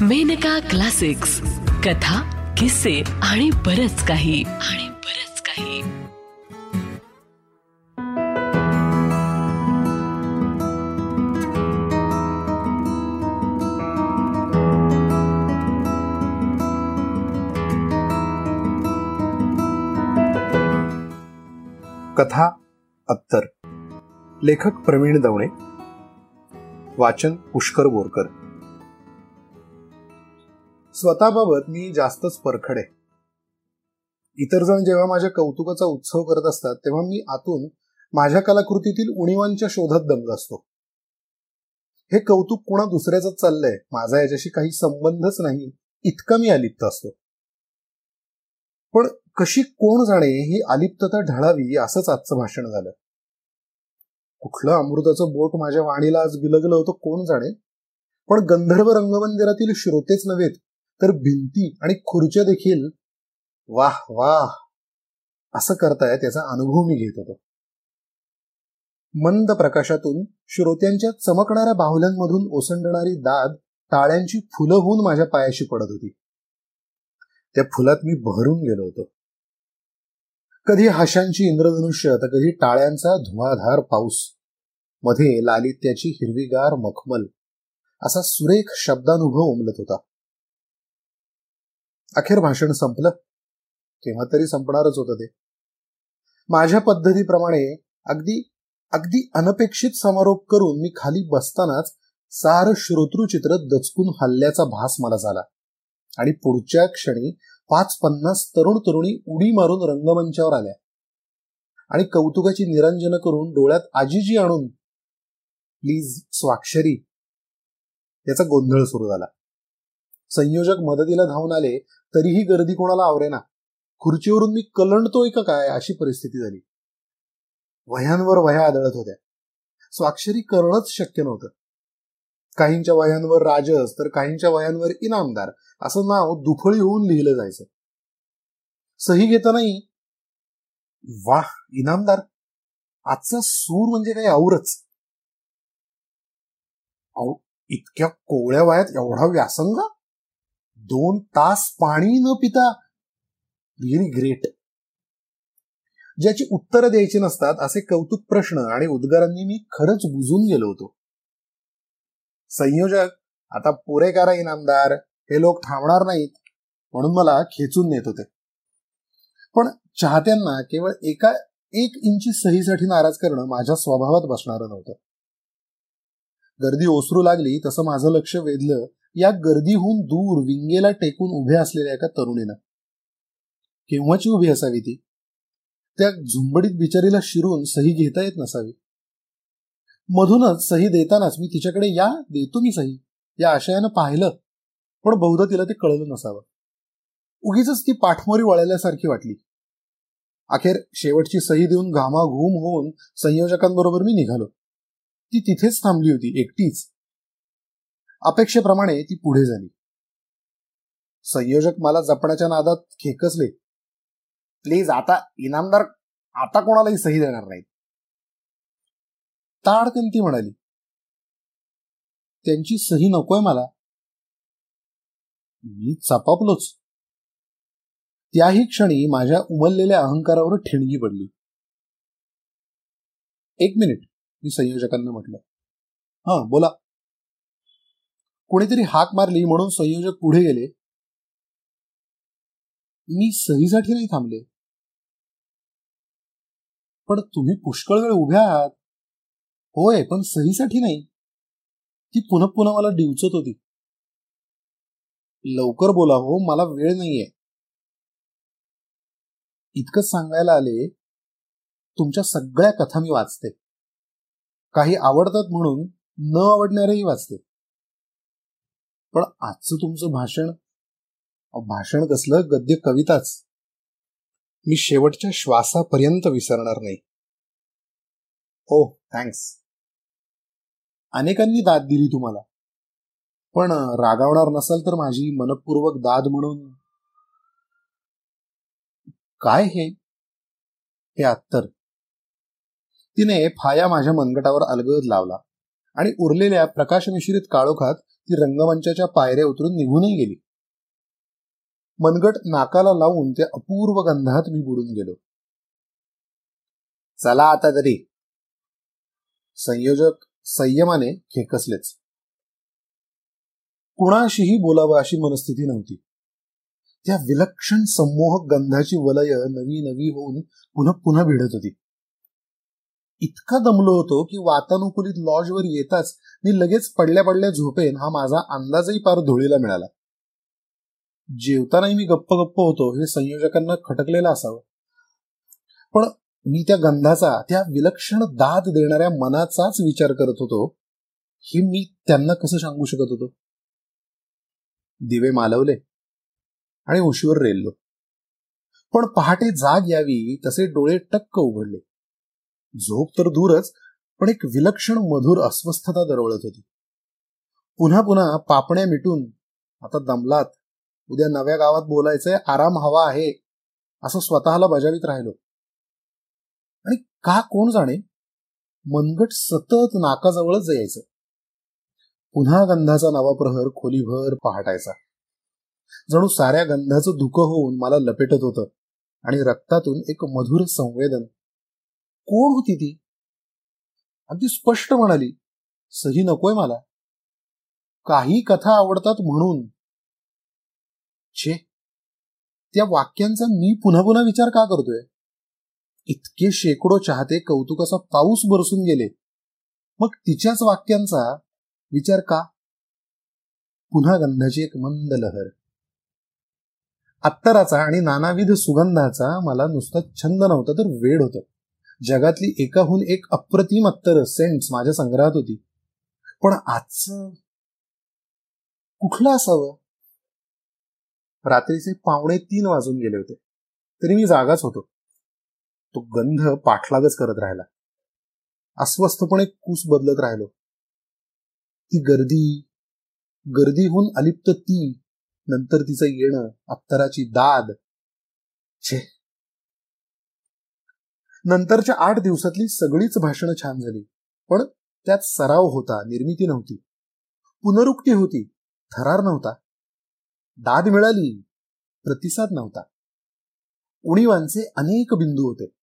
Maneka classics. कथा किस्से आणि बरच काही. आणि बरच काही. कथा अत्तर. लेखक प्रवीण दवणे. वाचन पुष्कर बोरकर. स्वतःबाबत मी जास्तच परखडे. इतर जण जेव्हा माझ्या कौतुकाचा उत्सव करत असतात तेव्हा मी आतून माझ्या कलाकृतीतील उणीवांच्या शोधात दमला असतो. हे कौतुक कोणा दुसऱ्याच चाललंय माझा याच्याशी काही संबंधच नाही इतका मी अलिप्त असतो. पण कशी कोण जाणे ही अलिप्तता ढळावी असंच आजचं भाषण झालं. कुठलं अमृताचं बोट माझ्या वाणीला आज बिलगलं होतं कोण जाणे? पण गंधर्व रंगमंदिरातील श्रोतेच नव्हेत तर भिंती आणि खुर्च्या देखील वाह वाह असं करताय त्याचा अनुभव मी घेत होतो. मंद प्रकाशातून श्रोत्यांच्या चमकणाऱ्या बाहुल्यांमधून ओसंडणारी दाद टाळ्यांची फुलं होऊन माझ्या पायाशी पडत होती. त्या फुलात मी भरून गेलो होतो. कधी हशांची इंद्रधनुष्य तर कधी टाळ्यांचा धुवाधार पाऊस. मध्ये लालित्याची हिरवीगार मखमल. असा सुरेख शब्दानुभव उमलत होता. अखेर भाषण संपलं. केव्हा तरी संपणारच होतं ते. माझ्या पद्धतीप्रमाणे अगदी अगदी अनपेक्षित समारोप करून मी खाली बसतानाच सार श्रोतृचित्र दचकून हल्ल्याचा भास मला झाला. आणि पुढच्या क्षणी पाच पन्नास तरुण तरुणी उडी मारून रंगमंचावर आल्या. आणि कौतुकाची निरंजन करून डोळ्यात आजीजी आणून प्लीज स्वाक्षरी. याचा गोंधळ सुरू झाला. संयोजक मदतीला धावून आले तरीही गर्दी कोणाला आवरेना. खुर्चीवरून मी कलंडतोय का काय अशी परिस्थिती झाली. वह्यांवर वह्या आदळत होत्या. स्वाक्षरी करणंच शक्य नव्हतं. काहींच्या वह्यांवर राजस तर काहींच्या वह्यांवर इनामदार असं नाव दुफळी होऊन लिहिलं जायचं. सही घेतानाही वाह इनामदार आजचा सूर म्हणजे काही आवरच. इतक्या कोवळ्या वयात एवढा व्यासंग? दोन तास पाणी न पिता. रिअली ग्रेट ज्याची उत्तरं द्यायची नसतात असे कौतुक प्रश्न आणि उद्गारांनी मी खरंच बुजून गेलो होतो. संयोजक आता पुरेकारा इनामदार हे लोक थांबणार नाहीत म्हणून मला खेचून नेत होते. पण चाहत्यांना केवळ एका एक इंची सहीसाठी नाराज करणं माझ्या स्वभावात बसणारं नव्हतं. गर्दी ओसरू लागली तसं माझं लक्ष वेधलं या गर्दीहून दूर विंगेला टेकून उभ्या असलेल्या एका तरुणीनं. केव्हाची उभी असावी ती? त्या झुंबडीत बिचारीला शिरून सही घेता येत नसावी. मधूनच सही देतानाच मी तिच्याकडे या देतो मी सही या आशयानं पाहिलं पण बहुधा तिला ते कळलं नसावं. उगीच ती पाठमोरी वळल्यासारखी वाटली. अखेर शेवटची सही देऊन घामाघूम होऊन संयोजकांबरोबर मी निघालो. ती तिथेच थांबली होती एकटीच. अपेक्षेप्रमाणे ती पुढे झाली. संयोजक मला जपण्याच्या नादात खेकसले. प्लीज आता इनामदार आता कोणालाही सही देणार नाहीत. ताडकन ती म्हणाली. त्यांची सही नकोय मला. मी चपापलोच. त्याही क्षणी माझ्या उमललेल्या अहंकारावर ठिणगी पडली. एक मिनिट मी संयोजकांना म्हटलं. हा बोला. कोणीतरी हाक मारली म्हणून संयोजक पुढे गेले. मी सहीसाठी नाही थांबले. पण तुम्ही पुष्कळ वेळ उभ्या आहात. होय पण सहीसाठी नाही. ती पुन्हा पुन्हा मला डिवचत होती. लवकर बोला हो मला वेळ नाहीये. इतकंच सांगायला आले तुमच्या सगळ्या कथा मी वाचते. काही आवडतात म्हणून न आवडणारेही वाचते. पण आजचं तुमचं भाषण भाषण कसलं? गद्य कविताच. मी शेवटच्या श्वासापर्यंत विसरणार नाही. Oh thanks. अनेकांनी दाद दिली तुम्हाला. पण रागावणार नसाल तर माझी मनपूर्वक दाद म्हणून. काय हे? हे अत्तर. तिने फाया माझ्या मनगटावर अलगद लावला आणि उरलेल्या प्रकाशमिश्रित काळोखात ती रंगमंचाच्या पायऱ्या उतरून निघूनही गेली. मनगट नाकाला लावून त्या अपूर्व गंधात मी बुडून गेलो. चला आता तरी. संयोजक संयमाने खेकसलेच. कुणाशीही बोलावं अशी मनस्थिती नव्हती. त्या विलक्षण संमोहक गंधाची वलय नवी नवी होऊन पुन्हा पुन्हा भिडत होती. इतका दमलो होतो की वातानुकूलित लॉजवर येताच मी लगेच पडल्या पडल्या झोपेन हा माझा अंदाजही पार धुळीला मिळाला. जेवतानाही मी गप्प गप्प होतो हे संयोजकांना खटकलेलं असावं. पण मी त्या गंधाचा त्या विलक्षण दाद देणाऱ्या मनाचाच विचार करत होतो हे मी त्यांना कसं सांगू शकत होतो? दिवे मालवले आणि उशीवर रेललो. पण पहाटे जाग यावी तसे डोळे टक्क उघडले. झोप तर दूरच पण एक विलक्षण मधुर अस्वस्थता दरवळत होती. पुन्हा पुन्हा पापण्या मिटून आता दमलात उद्या नव्या गावात बोलायचंय आराम हवा आहे असं स्वतःला बजावित राहिलो. आणि का कोण जाणे मनगट सतत नाकाजवळच यायचं. पुन्हा गंधाचा नवा प्रहर खोलीभर पहाटायचा. जणू साऱ्या गंधाचं धुकं होऊन मला लपेटत होतं आणि रक्तातून एक मधुर संवेदन कोण होती ती? अगदी स्पष्ट म्हणाली सही नकोय मला. काही कथा आवडतात म्हणून. छे! त्या वाक्यांचा मी पुन्हा पुन्हा विचार का करतोय? इतके शेकडो चाहते कौतुकाचा पाऊस बरसून गेले. मग तिच्याच वाक्यांचा विचार का? पुन्हा गंधाची एक मंद लहर. अत्तराचा आणि नानाविध सुगंधाचा मला नुसता छंद नव्हता तर वेळ होतं. जगातली एकाहून एक अप्रतिम अत्तर सेंट्स माझ्या संग्रहात होती. पण आजच कुठलं असावं? रात्रीचे पावणे तीन वाजून गेले होते. तरी मी जागाच होतो. तो गंध पाठलागच करत राहिला. अस्वस्थपणे कूस बदलत राहिलो. ती गर्दी गर्दीहून अलिप्त ती नंतर तिचं येणं अत्तराची दाद. छे. नंतरच्या आठ दिवसातली सगळीच भाषणं छान झाली. पण त्यात सराव होता निर्मिती नव्हती. पुनरुक्ती होती थरार नव्हता. दाद मिळाली प्रतिसाद नव्हता. उणीवांचे अनेक बिंदू होते.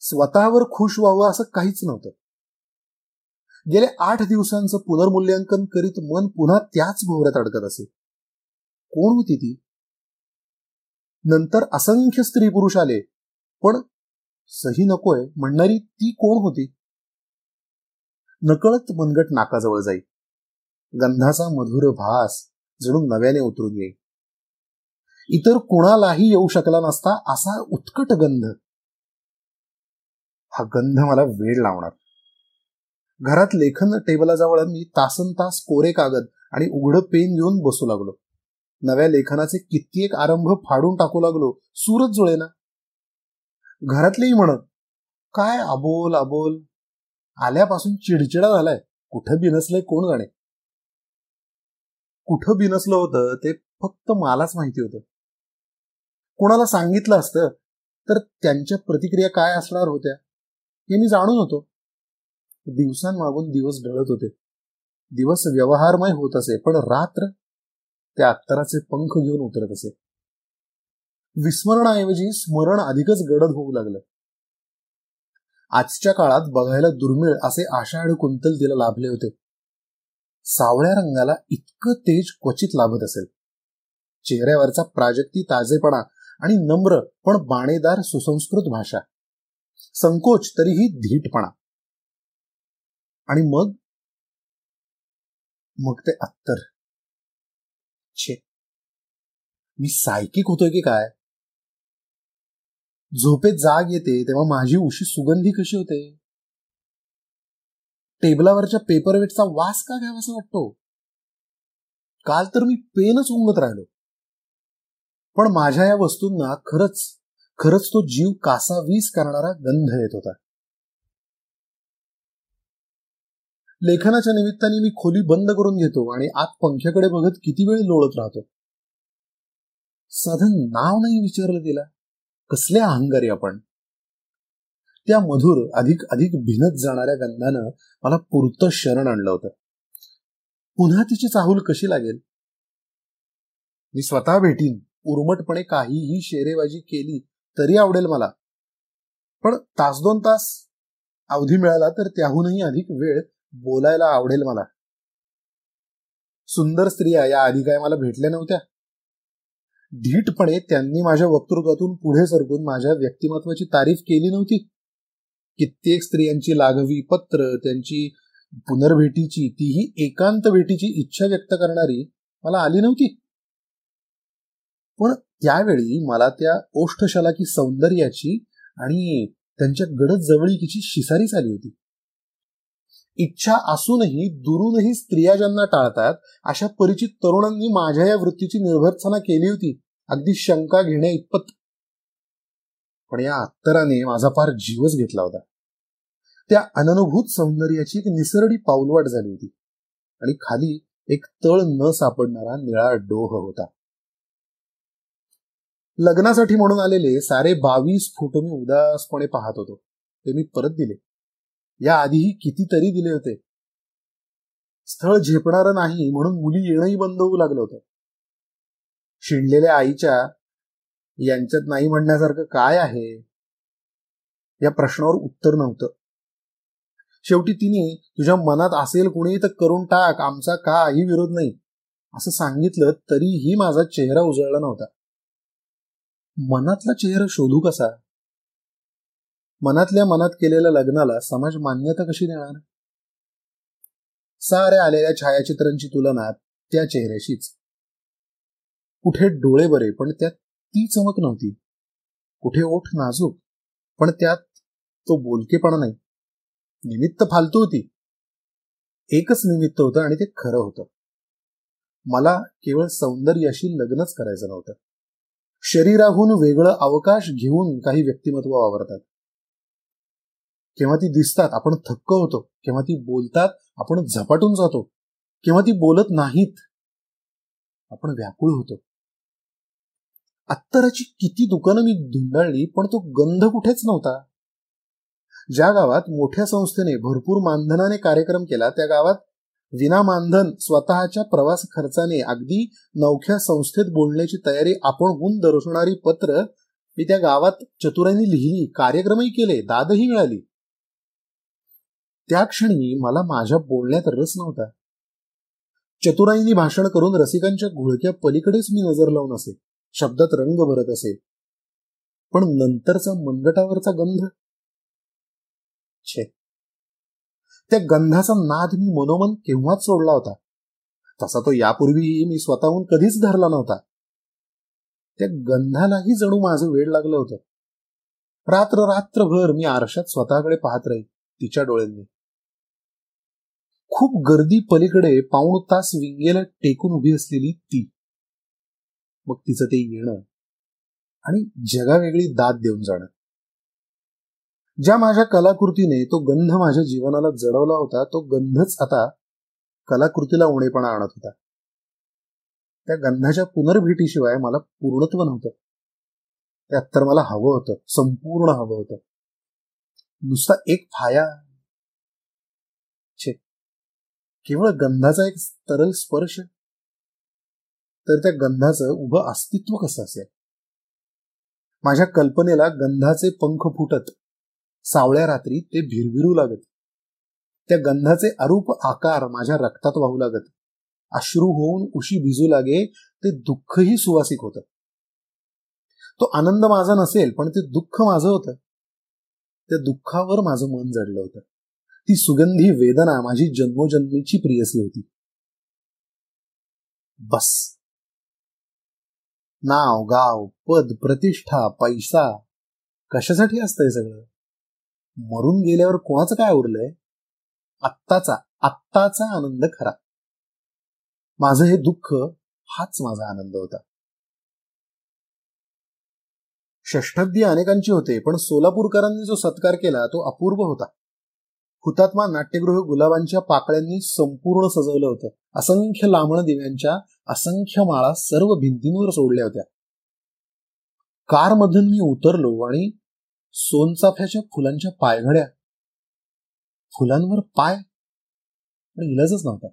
स्वतःवर खुश व्हावं असं काहीच नव्हतं. गेल्या आठ दिवसांचं पुनर्मूल्यांकन करीत मन पुन्हा त्याच भोवऱ्यात अडकत असे. कोण होती ती? नंतर असंख्य स्त्री पुरुष आले पण सही नकोय म्हणणारी ती कोण होती? नकळत मनगट नाकाजवळ जाई. गंधाचा मधुर भास जणू नव्याने उतरून येई. इतर कुणालाही येऊ शकला नसता असा उत्कट गंध. हा गंध मला वेळ लावणार. घरात लेखन टेबलाजवळ मी तासन तास कोरे कागद आणि उघड पेन घेऊन बसू लागलो. नव्या लेखनाचे कित्येक आरंभ फाडून टाकू लागलो. सूरच जुळेना. घरातलेही म्हणत काय अबोल अबोल. आल्यापासून चिडचिडा झालाय. कुठं बिनसलंय कोण जाणे? कुठं बिनसलं होतं ते फक्त मलाच माहिती होतं. कोणाला सांगितलं असतं तर त्यांच्या प्रतिक्रिया काय असणार होत्या हे मी जाणून होतो. दिवसांमागून दिवस ढळत होते. दिवस व्यवहारमय होत असे पण रात्र त्या अत्तराचे पंख घेऊन उतरत असे. विस्मरणाऐवजी स्मरण अधिकच गडद होऊ लागलं. आजच्या काळात बघायला दुर्मिळ असे आषाढ कुंतल तिला लाभले होते. सावळ्या रंगाला इतकं तेज क्वचित लाभत असेल. चेहऱ्यावरचा प्राजक्ती ताजेपणा आणि नम्र पण बाणेदार सुसंस्कृत भाषा. संकोच तरीही धीटपणा. आणि मग? मग ते अत्तर. छे. मी सायकिक होतोय की काय? झोपेत जाग येते तेव्हा माझी उशी सुगंधी कशी होते? टेबलावरच्या पेपरवेटचा वास का घ्यावा असं वाटतो? काल तर मी पेनच उंगत राहिलो. पण माझ्या या वस्तूंना खरंच खरंच तो जीव कासावीस करणारा गंध येत होता. लेखनाच्या निमित्ताने मी खोली बंद करून घेतो आणि आत पंख्याकडे बघत किती वेळ लोळत राहतो. साधन नाव नाही विचारलं तिला. कसले अहंगारी आपण? त्या मधुर अधिक अधिक भिनत जाणाऱ्या गंधानं मला पुरतं शरण आणलं होतं. पुन्हा तिची चाहूल कशी लागेल? मी स्वतः भेटीन उर्मटपणे काहीही शेरेबाजी केली तरी आवडेल मला. पण तास दोन तास अवधी मिळाला तर त्याहूनही अधिक वेळ बोलायला आवडेल मला. सुंदर स्त्रिया या आधी काय मला भेटल्या नव्हत्या. धीटपणे त्यांनी माझ्या वक्तृत्वातून पुढे सरकून माझ्या व्यक्तिमत्वाची तारीफ केली नव्हती. कित्येक स्त्रियांची लाघवी पत्र त्यांची पुनर्भेटीची तीही एकांत भेटीची इच्छा व्यक्त करणारी मला आली नव्हती. पण त्यावेळी मला त्या ओष्ठशलाकी सौंदर्याची आणि त्यांच्या गडद जवळीकीची शिसारीच आली होती. इच्छा असूनही दुरूनही स्त्रिया ज्यांना टाळतात अशा परिचित तरुणांनी माझ्या या वृत्तीची निर्भरसना केली होती. अगदी शंका घेण्या इतपत. पण या अत्तराने माझा फार जीवच घेतला होता. त्या अननुभूत सौंदर्याची एक निसरडी पाऊलवाट झाली होती. आणि खाली एक तळ न सापडणारा निळा डोह होता. लग्नासाठी म्हणून आलेले सारे बावीस फोटो मी उदासपणे पाहत होतो. ते मी परत दिले. या आधीही कितीतरी दिले होते. स्थळ झेपणार नाही म्हणून मुली येणंही बंद होऊ लागलं होतं. शिणलेल्या आईच्या यांच्यात नाही म्हणण्यासारखं काय आहे? या प्रश्नावर उत्तर नव्हतं. शेवटी तिने तुझ्या मनात असेल कुणी तर करून टाक आमचा काही विरोध नाही. असं सांगितलं तरीही माझा चेहरा उजळला नव्हता. मनातला चेहरा शोधू कसा? मनातल्या मनात केलेल्या लग्नाला समाज मान्यता कशी देणार? साऱ्या आलेल्या छायाचित्रांची तुलना त्या चेहऱ्याशीच. कुठे डोळे बरे पण त्यात ती चमक नव्हती. कुठे ओठ नाजूक पण त्यात तो बोलकेपणा नाही. निमित्त फालतू होती. एकच निमित्त होतं आणि ते खरं होतं. मला केवळ सौंदर्याशी लग्नच करायचं नव्हतं. शरीराहून वेगळं अवकाश घेऊन काही व्यक्तिमत्व वावरतात. केव्हा ती दिसतात आपण थक्क होतो. केव्हा ती बोलतात आपण झपाटून जातो. केव्हा ती बोलत नाहीत आपण व्याकुळ होतो. अत्तराची किती दुकानं मी धुंडाळली पण तो गंध कुठेच नव्हता. ज्या गावात मोठ्या संस्थेने भरपूर मानधनाने कार्यक्रम केला त्या गावात विना मानधन स्वतःच्या प्रवास खर्चाने अगदी नवख्या संस्थेत बोलण्याची तयारी आपण होऊन दर्शवणारी पत्र मी त्या गावात चतुरांनी लिहिली कार्यक्रमही केले दादही मिळाली. त्या क्षणी मला माझ्या बोलण्यात रस नव्हता. चतुराईनी भाषण करून रसिकांच्या घोळक्या पलीकडेच मी नजर लावून असे. शब्दात रंग भरत असे पण नंतरचा मनगटावरचा गंध? छे. त्या गंधाचा नाद मी मनोमन केव्हाच सोडला होता? तसा तो यापूर्वीही मी स्वतःहून कधीच धरला नव्हता. त्या गंधालाही जणू माझं वेळ लागलं होतं. रात्र रात्रभर मी आरशात स्वतःकडे पाहत राहील तिच्या डोळ्यांनी. खूप गर्दी पलीकडे पाऊण तास विंगेला टेकून उभी असलेली ती. मग तिचं ते येणं आणि जगावेगळी दाद देऊन जाणं. ज्या माझ्या कलाकृतीने तो गंध माझ्या जीवनाला जडवला होता तो गंधच आता कलाकृतीला उणेपणा आणत होता. त्या गंधाच्या पुनर्भेटीशिवाय मला पूर्णत्व नव्हतं. त्यात तर मला हवं होतं संपूर्ण हवं होतं. नुसता एक फाया. छे. केवळ गंधाचा एक तरल स्पर्श. तर त्या गंधाचं उभं अस्तित्व कसं असेल? माझ्या कल्पनेला गंधाचे पंख फुटत सावळ्या रात्री ते भिरभिरू लागत. त्या गंधाचे अरूप आकार माझ्या रक्तात वाहू लागत. अश्रू होऊन उशी भिजू लागे ते दुःखही सुवासिक होत. तो आनंद माझा नसेल पण ते दुःख माझं होतं. त्या दुःखावर माझं मन जडलं होतं. ती सुगंधी वेदना माझी जन्मोजन्मीची प्रियसी होती. बस. नाव गाव पद प्रतिष्ठा पैसा कशासाठी असतंय सगळं? मरून गेल्यावर कोणाचं काय उरलंय? आत्ताचा आत्ताचा आनंद खरा. माझं हे दुःख हाच माझा आनंद होता. षष्ठाध्य अनेकांची होते पण सोलापूरकरांनी जो सत्कार केला तो अपूर्व होता. हुतात्मा नाट्यगृह गुलाबांच्या पाकळ्यांनी संपूर्ण सजवलं होतं. असंख्य लांबण दिव्यांच्या असंख्य माळा सर्व भिंतींवर सोडल्या होत्या. कारमधून मी उतरलो आणि सोनचाफ्याच्या फुलांच्या पायघड्या फुलांवर पाय पण इलाजच नव्हता.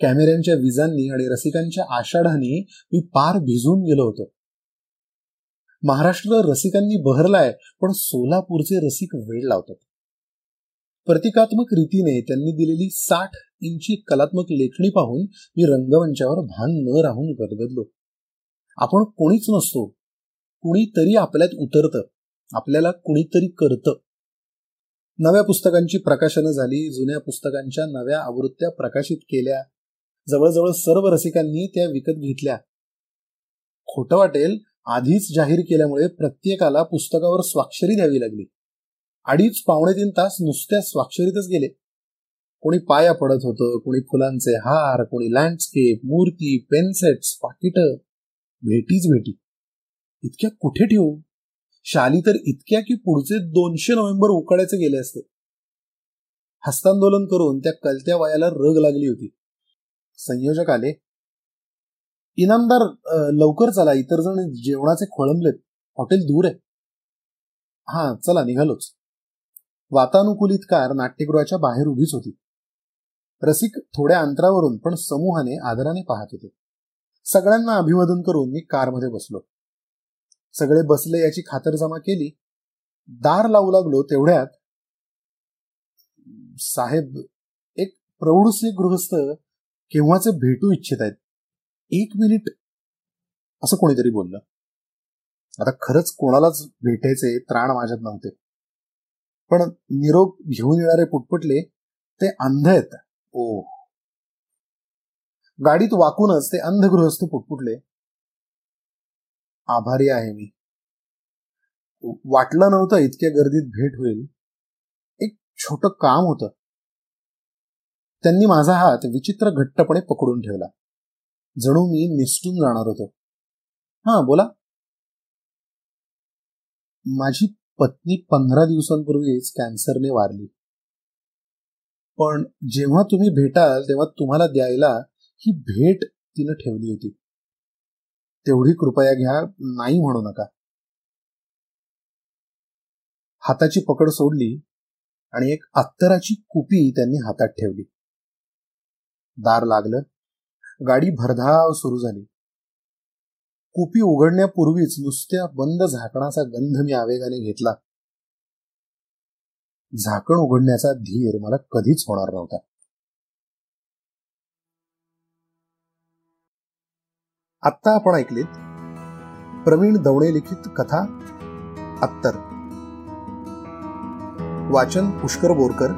कॅमेऱ्यांच्या विजांनी आणि रसिकांच्या आषाढांनी मी पार भिजून गेलो होतो. महाराष्ट्र रसिकांनी बहरलाय पण सोलापूरचे रसिक वेळ लावतात प्रतिकात्मक रीतीने त्यांनी दिलेली साठ इंची कलात्मक लेखणी पाहून मी रंगमंचावर भान न राहून गदगदलो. आपण कोणीच नसतो. कुणीतरी आपल्यात उतरतं. आपल्याला कुणीतरी करतं. नव्या पुस्तकांची प्रकाशनं झाली जुन्या पुस्तकांच्या नव्या आवृत्त्या प्रकाशित केल्या. जवळजवळ सर्व रसिकांनी त्या विकत घेतल्या. खोटं वाटेल आधीच जाहीर केल्यामुळे प्रत्येकाला पुस्तकावर स्वाक्षरी द्यावी लागली. अडीच पावणे तीन तास नुसत्या स्वाक्षरीतच गेले. कोणी पाया पडत होतं कोणी फुलांचे हार कोणी लँडस्केप मूर्ती पेनसेट्स पाकिट. भेटीच भेटी. इतक्या कुठे ठेवू? शाली तर इतक्या की पुढचे दोनशे नोव्हेंबर उकाड्याचे गेले असते. हस्तांदोलन करून त्या कलत्या वयाला रग लागली होती. संयोजक आले. इनामदार लवकर चला इतर जण जेवणाचे खोळंबलेत. हॉटेल दूर आहे. हा चला निघालोच. वातानुकूलित कार नाट्यगृहाच्या बाहेर उभीच होती. रसिक थोड्या अंतरावरून पण समूहाने आदराने पाहत होते. सगळ्यांना अभिवादन करून मी कारमध्ये बसलो. सगळे बसले याची खातरजमा केली. दार लावू लागलो तेवढ्यात साहेब एक प्रौढसे गृहस्थ केव्हाचे भेटू इच्छित आहेत? एक मिनिट. असं कोणीतरी बोललं. आता खरंच कोणालाच भेटायचे त्राण माझ्यात नव्हते. पण निरोप घेऊन येणारे पुटपुटले ते अंध आहेत ओ. गाडीत वाकूनच ते अंधगृहस्थ पुटपुटले. आभारी आहे मी. वाटलं नव्हतं इतक्या गर्दीत भेट होईल. एक छोट काम होतं. त्यांनी माझा हात विचित्र घट्टपणे पकडून ठेवला. जणू मी निसटून जाणार होतो. हा बोला. माझी पत्नी पंधरा दिवसांपूर्वीच कॅन्सरने वारली. पण जेव्हा तुम्ही भेटाल तेव्हा तुम्हाला द्यायला ही भेट तिनं ठेवली होती. तेवढी कृपया घ्या नाही म्हणू नका. हाताची पकड सोडली आणि एक अत्तराची कुपी त्यांनी हातात ठेवली. दार लागलं. गाडी भरधाव सुरू झाली. कुपी उघडण्यापूर्वीच नुसत्या बंद झाकणाचा गंध मी आवेगाने घेतला. झाकण उघडण्याचा धीर मला कधीच होणार नव्हता. आत्ता आपण ऐकलीत प्रवीण दवणे लिखित कथा अत्तर. वाचन पुष्कर बोरकर.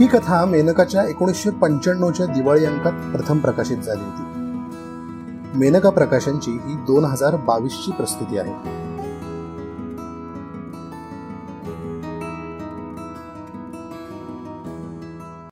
ही कथा मेनकाच्या एकोणीसशे पंच्याण्णवच्या दिवाळी अंकात प्रथम प्रकाशित झाली होती. मेनका प्रकाशनची ही दोन हजार बावीसची प्रस्तुती आहे.